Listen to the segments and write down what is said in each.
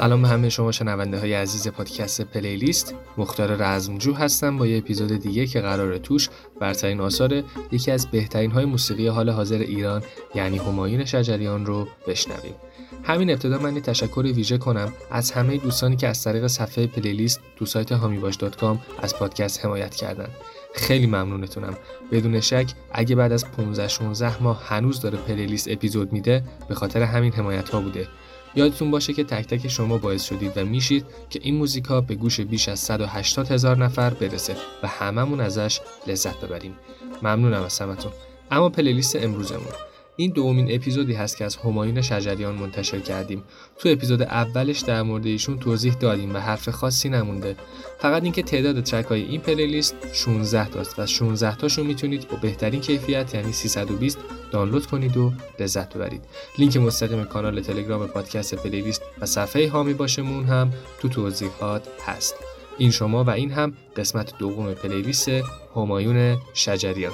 سلام به همه شما شنونده های عزیز پادکست پلیلیست. مختار رزمجو هستم با یه اپیزود دیگه که قرار توش برترین آثار یکی از بهترین های موسیقی حال حاضر ایران یعنی همایون شجریان رو بشنویم. همین ابتدا من یه تشکر ویژه کنم از همه دوستانی که از طریق صفحه پلیلیست تو سایت هامیباش.com از پادکست حمایت کردن. خیلی ممنونتونم. بدون شک اگه بعد از 15 16 ماه هنوز داره پلیلیست اپیزود میده به خاطر همین حمایت ها بوده. یادتون باشه که تک تک شما باعث شدید و میشید که این موزیک ها به گوش بیش از 180 هزار نفر برسه و هممون ازش لذت ببریم. ممنونم از همتون. اما پلیلیست امروزمون. این دومین اپیزودی هست که از همایون شجریان منتشر کردیم. تو اپیزود اولش در مورد ایشون توضیح دادیم و حرف خاصی نمونده. فقط اینکه تعداد ترک های این پلیلیست 16 تاست و 16 تاشو می‌تونید با بهترین کیفیت یعنی 320 دانلود کنید و لذت ببرید. لینک مستقیم کانال تلگرام پادکست پلیلیست و صفحه هامی باشمون هم تو توضیحات هست. این شما و این هم قسمت دوم پلیلیست همایون شجریان.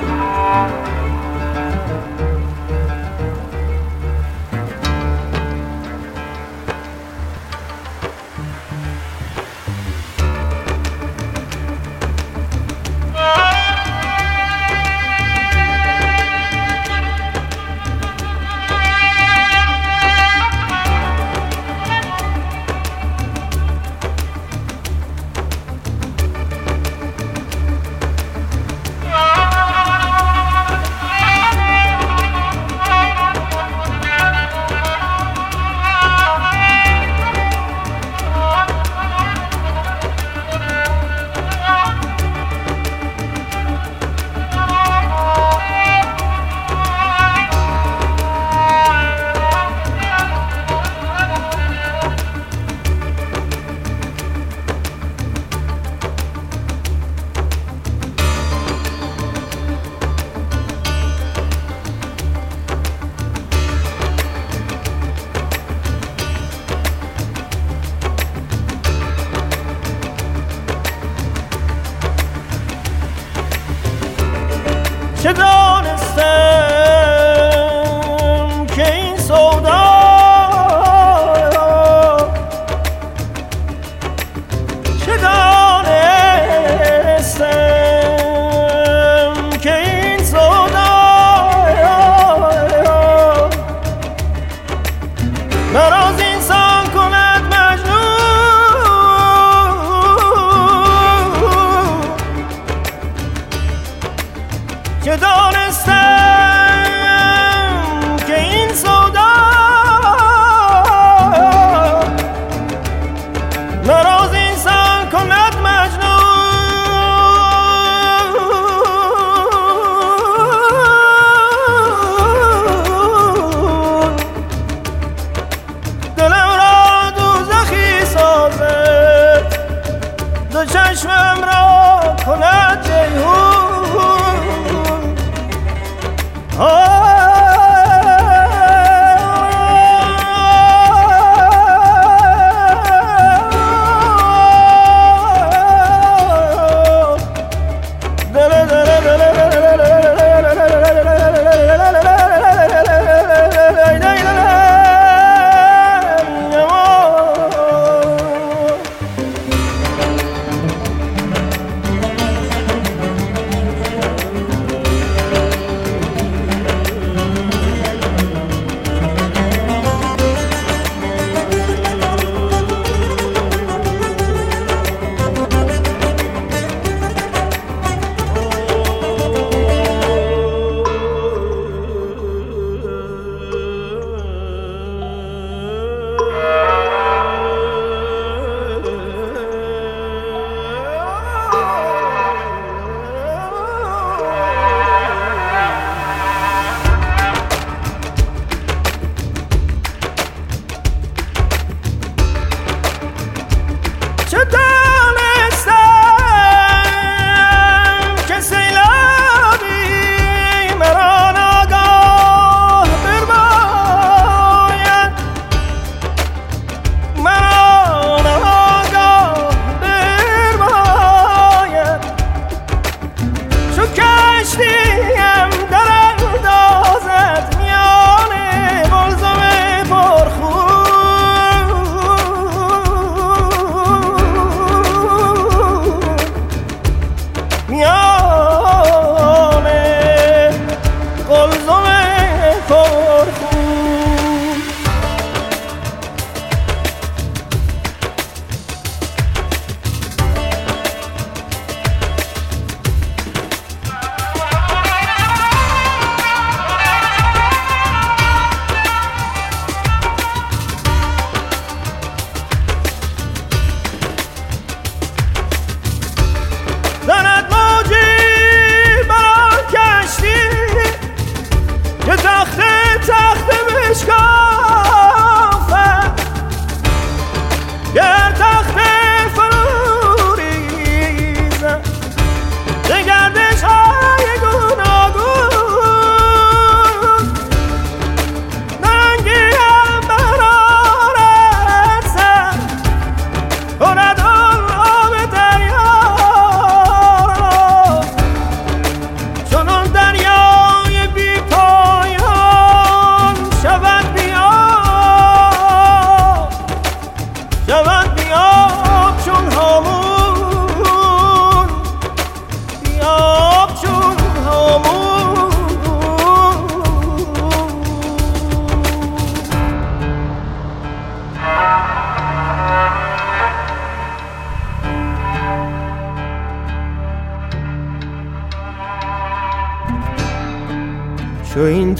Música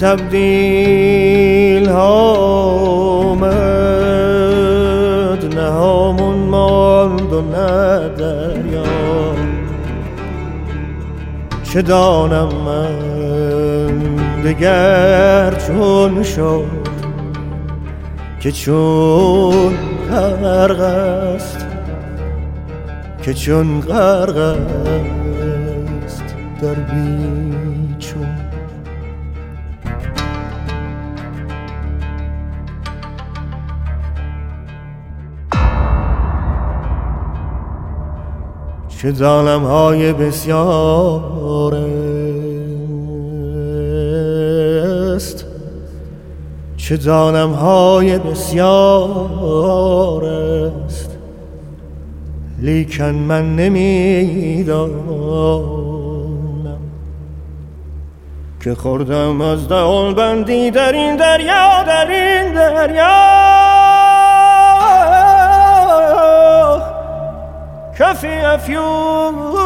تبدیل ها آمد نه همون ماند و نه دریا. چه دانم من دگر چون شد که چون غرق است که چون غرق است در بیچون که ظالم های بسیار است. چه ظالم های بسیار است. لیکن من نمی‌دانم که خوردم از دهان بندی در این دریا در این دریا. کفی افیون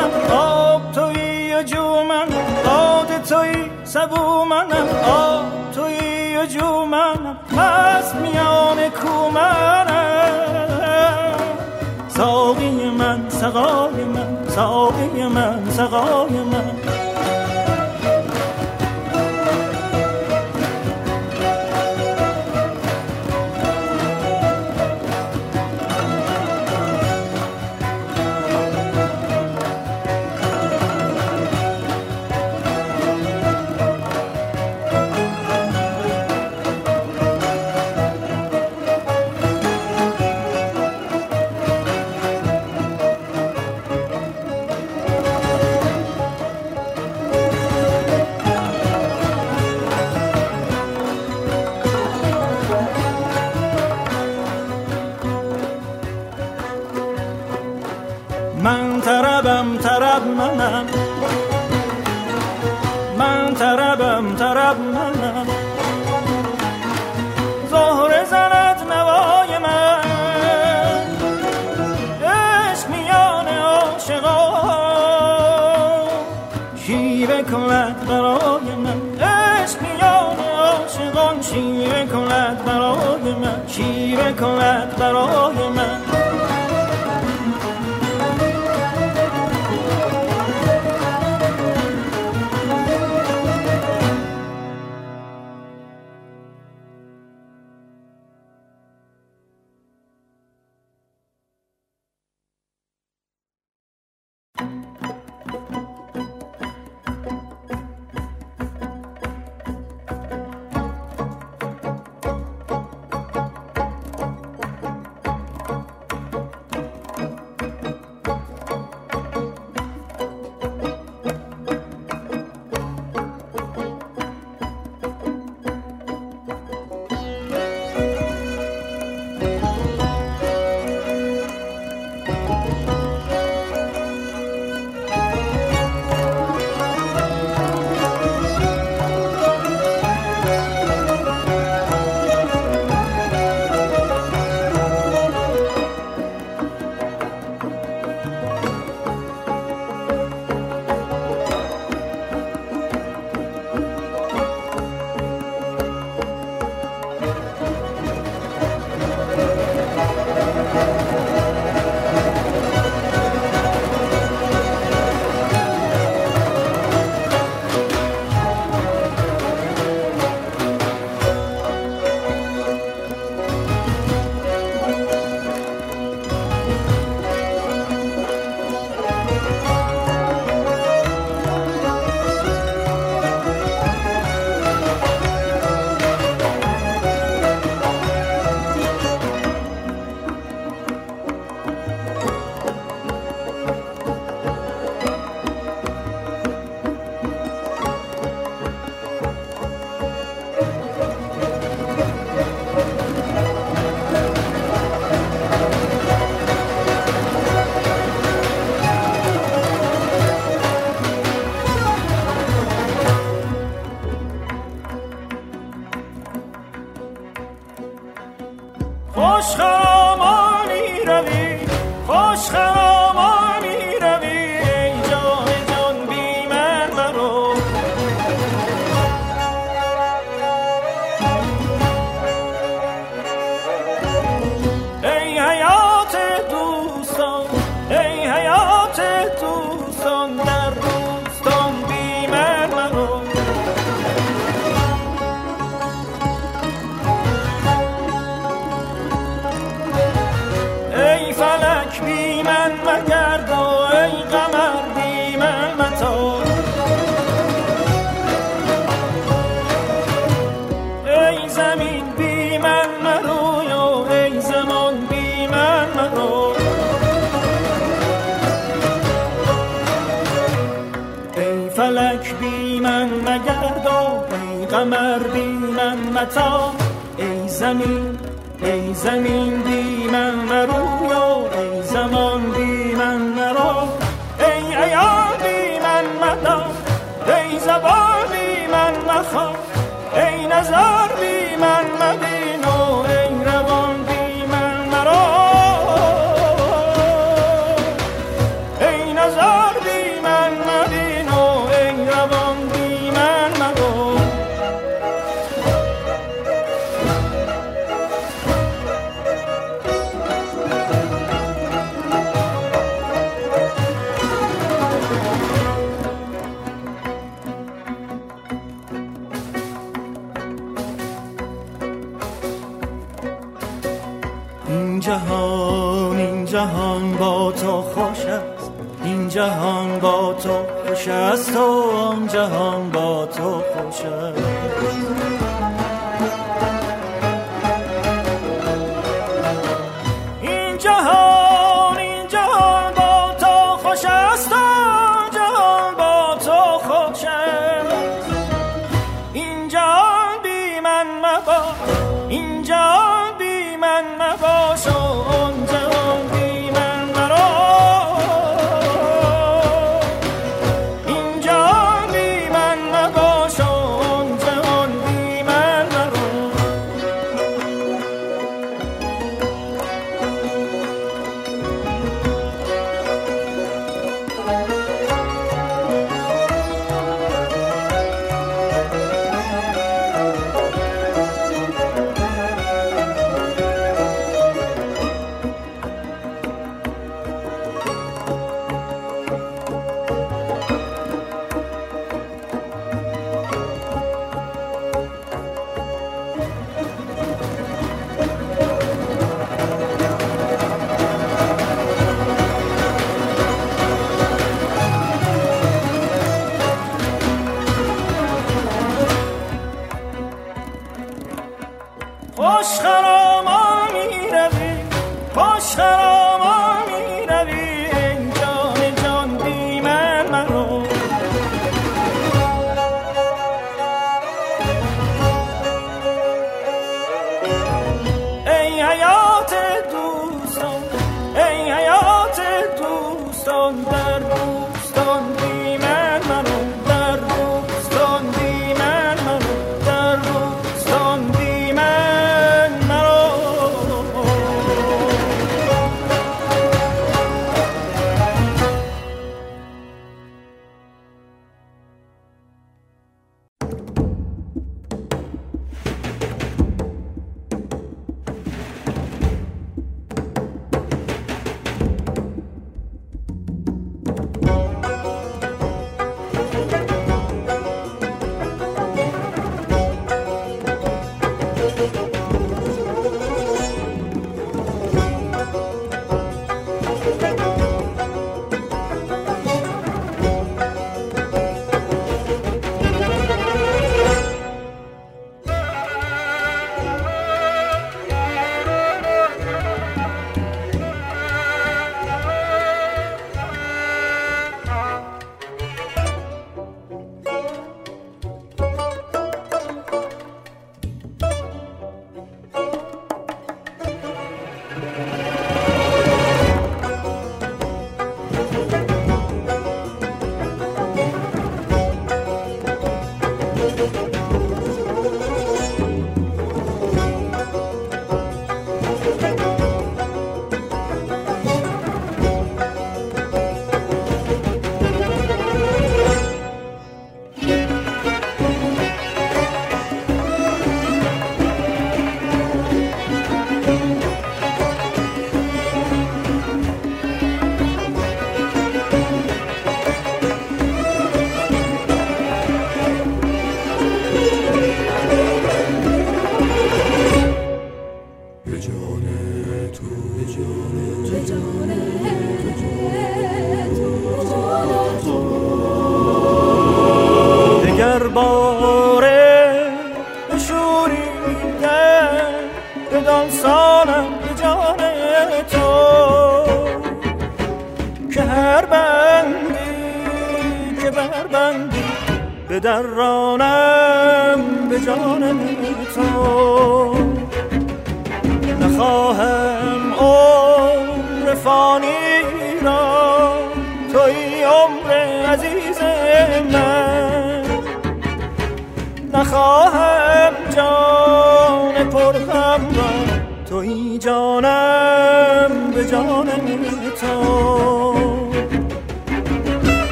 منم. آب توی جو من باد توی سبو منم. آب توی و جو منم. پس میان کو منم. ساقی من سقای من. ساقی من سقای من.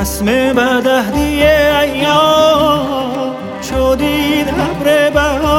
رسم بدهدی ایام. شدید ابر بهار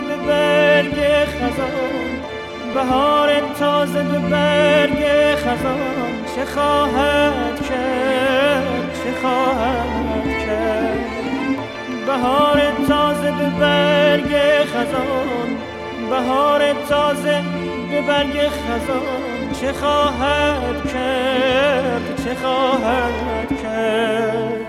به برگ خزان. بهار تازه به برگ خزان. چه خواهد کرد چه خواهد کرد. بهار تازه به برگ خزان. بهار تازه به برگ خزان. چه خواهد کرد چه خواهد کرد.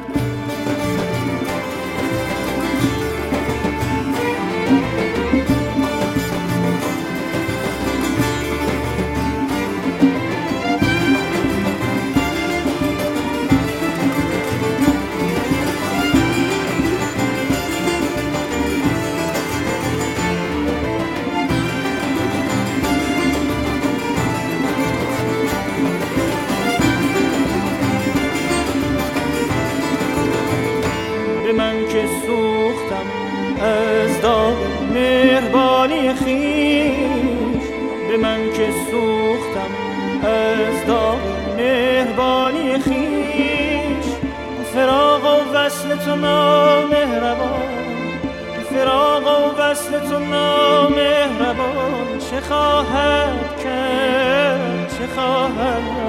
تو نامهربان. فراق و وصل تو نامهربان. چه خواهد کرد چه خواهد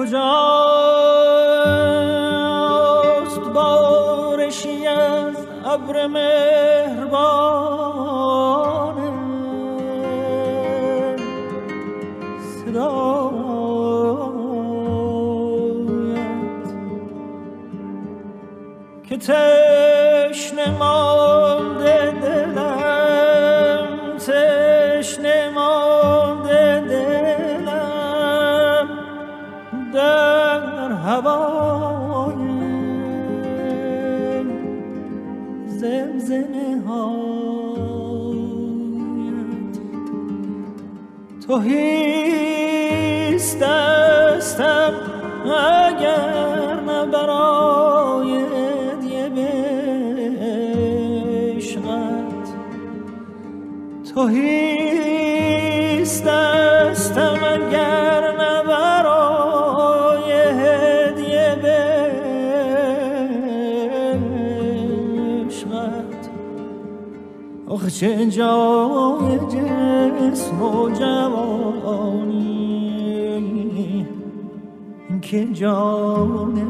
खुजा تو هیست دستم اگر نه برای هدیه بشغت تو هیست دستم اگر نه برای هدیه بشغت آخه چه جای و جوانی که جان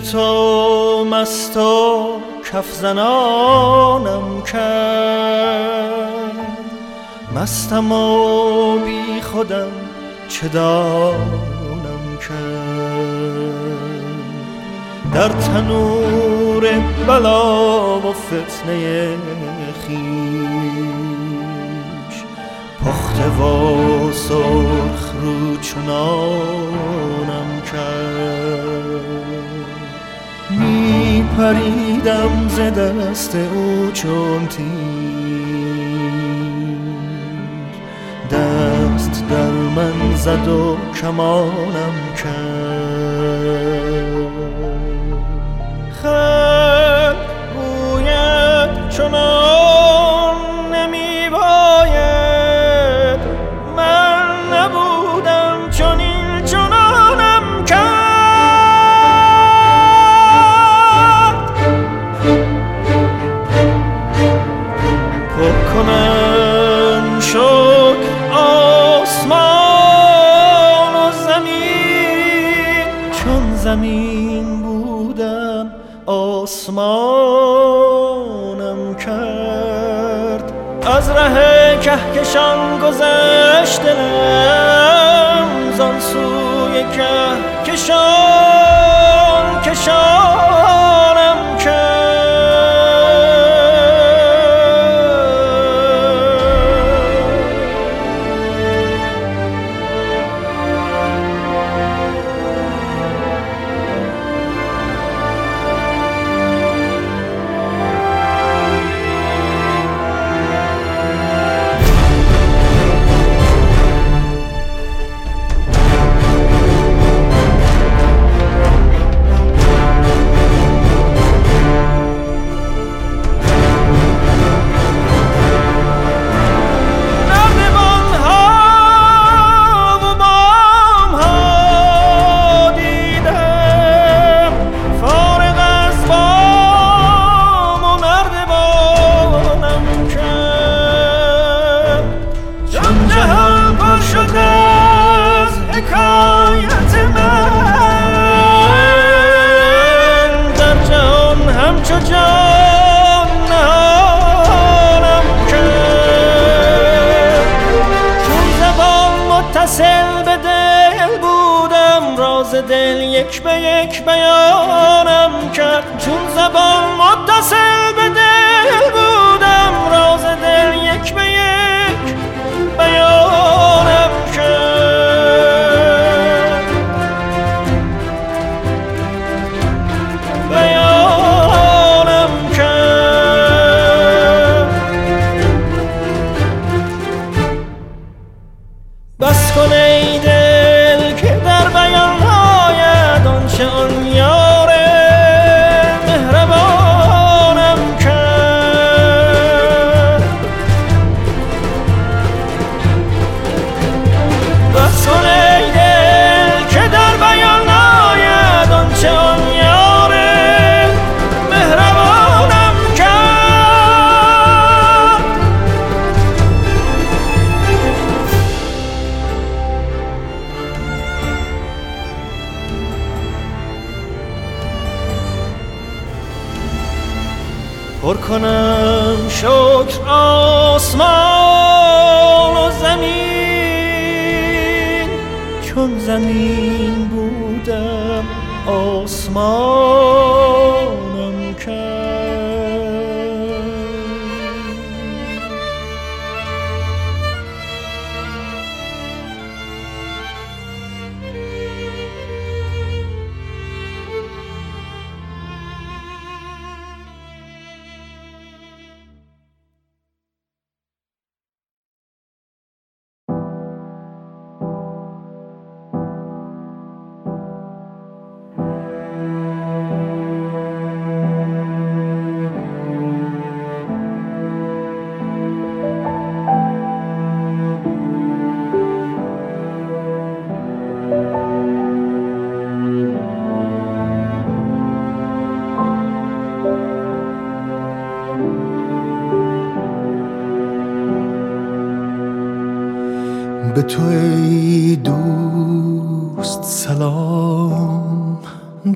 تو مست و کف زنانم کرد. مستم و بی خودم چه دانم کرد. در تنور بلا و فتنه خیش پخته و سرخ رو چنانم پریدم ز دست او چون تیر. دست در من زد و کمانم کرد.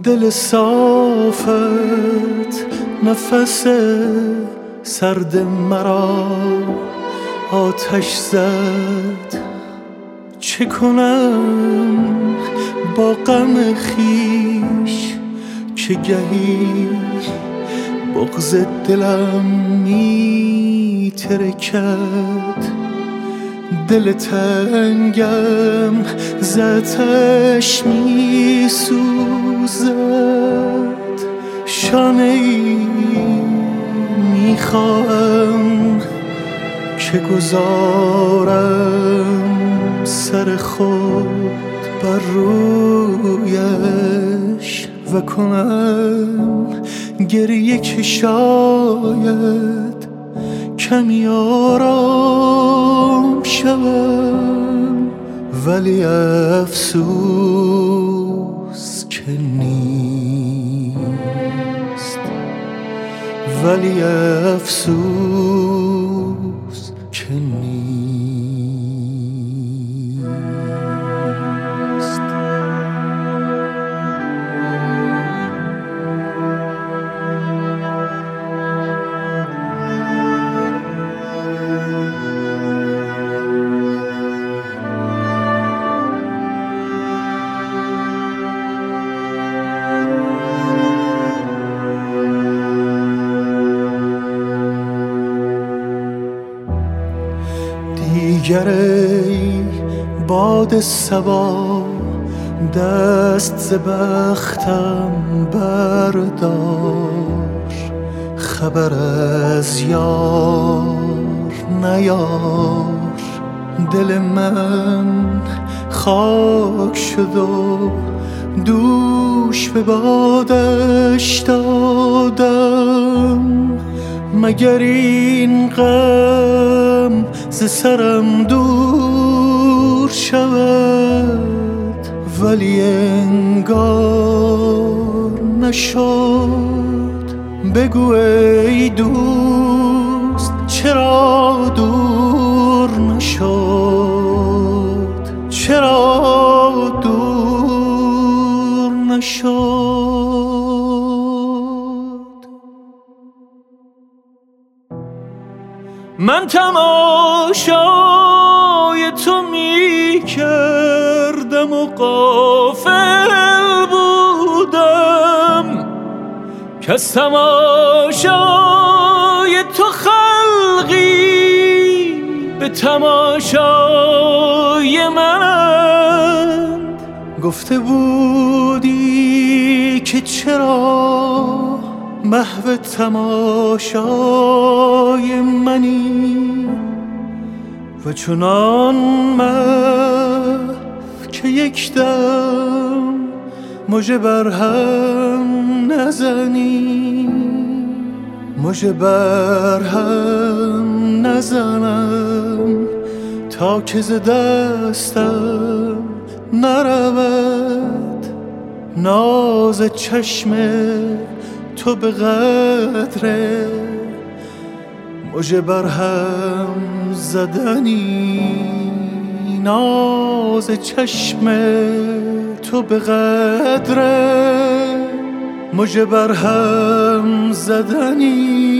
دل صافت نفس سرد مرا آتش زد. چه کنم با غم خیش چه گهی بغز دلم می ترکد دل تنگم زتش می سود روزت شانه ای می‌خواهم که گذارم سر خود بر رویش و کنم گریه که شاید کمی آرام شوم. ولی افسوس غالية في سوق گر ای باد سبا دست بختم بردار. خبر از یار نیار. دل من خاک شد و دوش به بادش دادم. مگر این غم ز سرم دور شود ولی انگار نشد. بگو ای دوست چرا که تماشای تو خلقی به تماشای من. گفته بودی که چرا محو تماشای منی و چنان محو که یک دم مژه بر هم نزنی. مژه بر هم نزنم. تا که ز دستم نرود. ناز چشم تو به قدر مژه بر هم زدنی. ناز چشم تو به قدر مژه بر هم زدنی.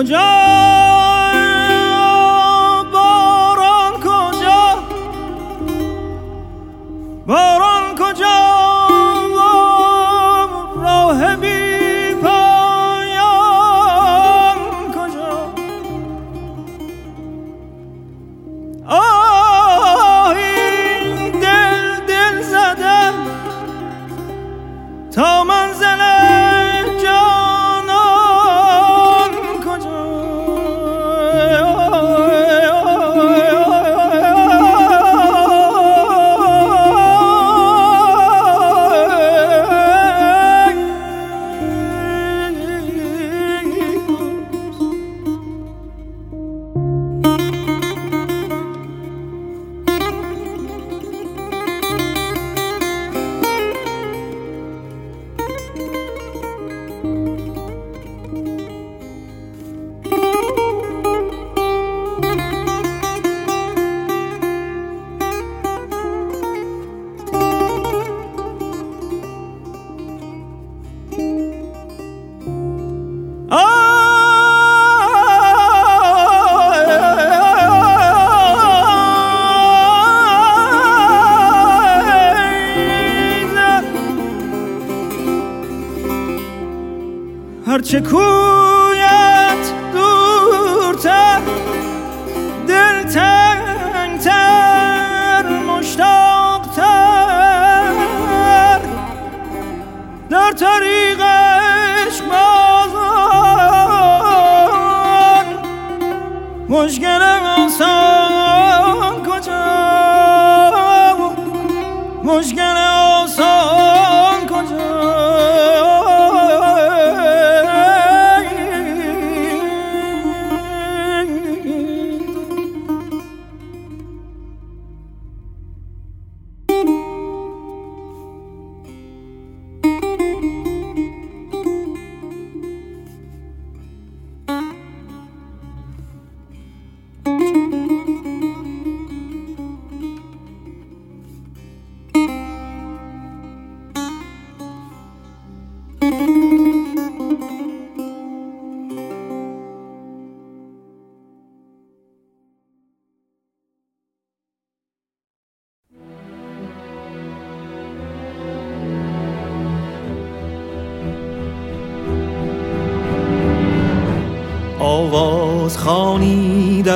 من شکویت دورتر دل تنگتر مشتاقتر. در طریق عشق بازان مشکل آسان کجا؟ مشکل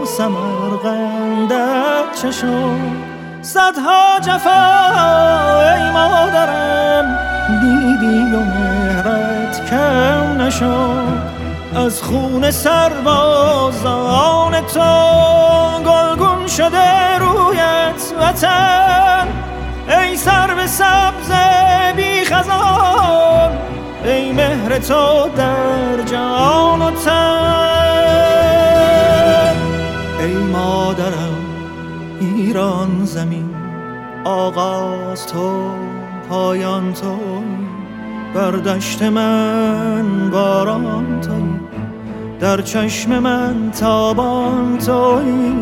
و شد صدها جفا ای مادرم دیدی و مهرت کم نشد. از خون سربازان تو گلگون شده رویت وطن. ای سر به سبز بی خزان ای مهر تو در جان و تن. مادرم ایران زمین آغاز تو پایان تو بر دشت من باران توی در چشم من تابان توی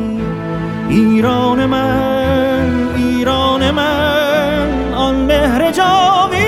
ایران من ایران من آن مهر جاویدان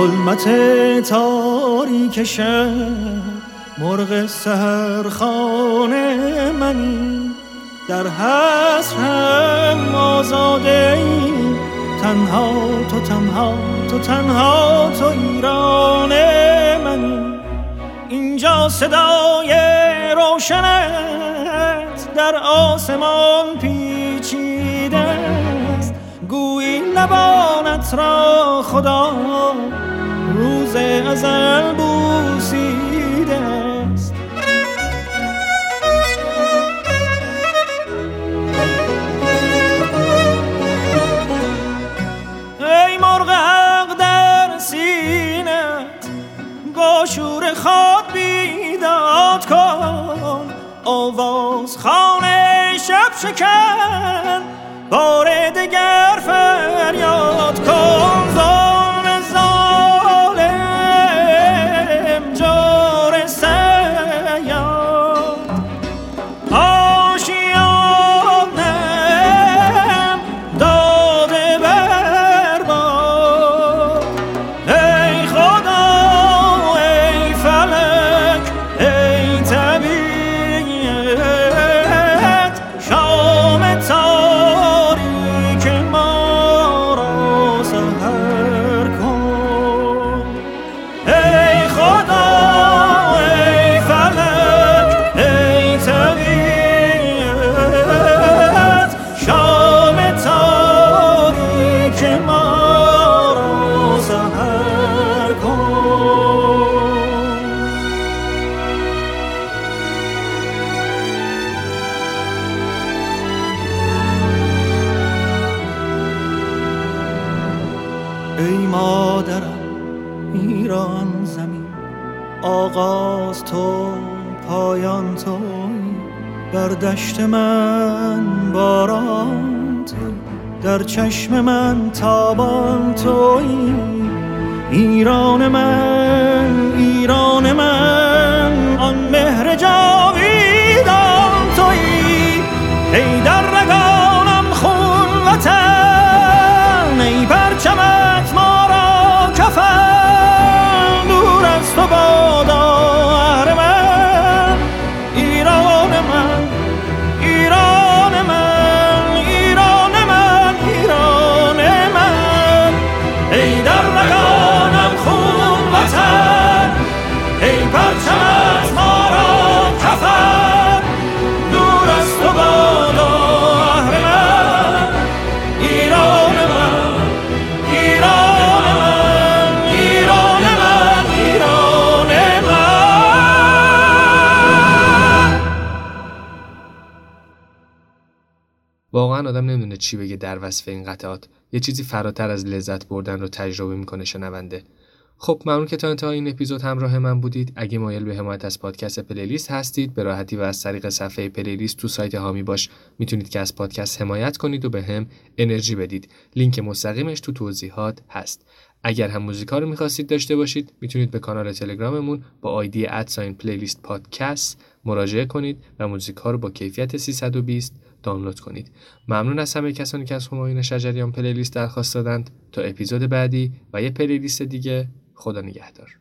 ظلمت تاریک شب مرغ سهرخانه منی در حسر هم آزاده ای تنها تو تنها تو تنها تو ایران منی اینجا صدای روشنت در آسمان پیچیده است. گویی لبانت را خدا روز ازل بوسیده است. ای مرغ حق در سینت با شور خواب بیداد کن. آواز خانه شب شکن بار دگر فریاد کن. چشم من تابان توی ایران من آدم نمی‌دونه چی بگه در وصف این قطعات. یه چیزی فراتر از لذت بردن رو تجربه می‌کنه شنونده. خب ممنون که تا انتهای این اپیزود همراه من بودید. اگه مایل به حمایت از پادکست پلیلیست هستید به راحتی و از طریق صفحه پلیلیست تو سایت حامی باش. می‌تونید که از پادکست حمایت کنید و به هم انرژی بدید. لینک مستقیمش تو توضیحات هست. اگر هم موزیکا رو می‌خواستید داشته باشید می‌تونید به کانال تلگراممون با آیدی at sign پلیلیست پادکست مراجعه کنید و موزیکا رو با کیفیت 320 دانلود کنید. ممنون از همه کسانی که از همایون شجریان پلیلیست درخواست دادند. تا اپیزود بعدی و یه پلیلیست دیگه خدا نگهدار.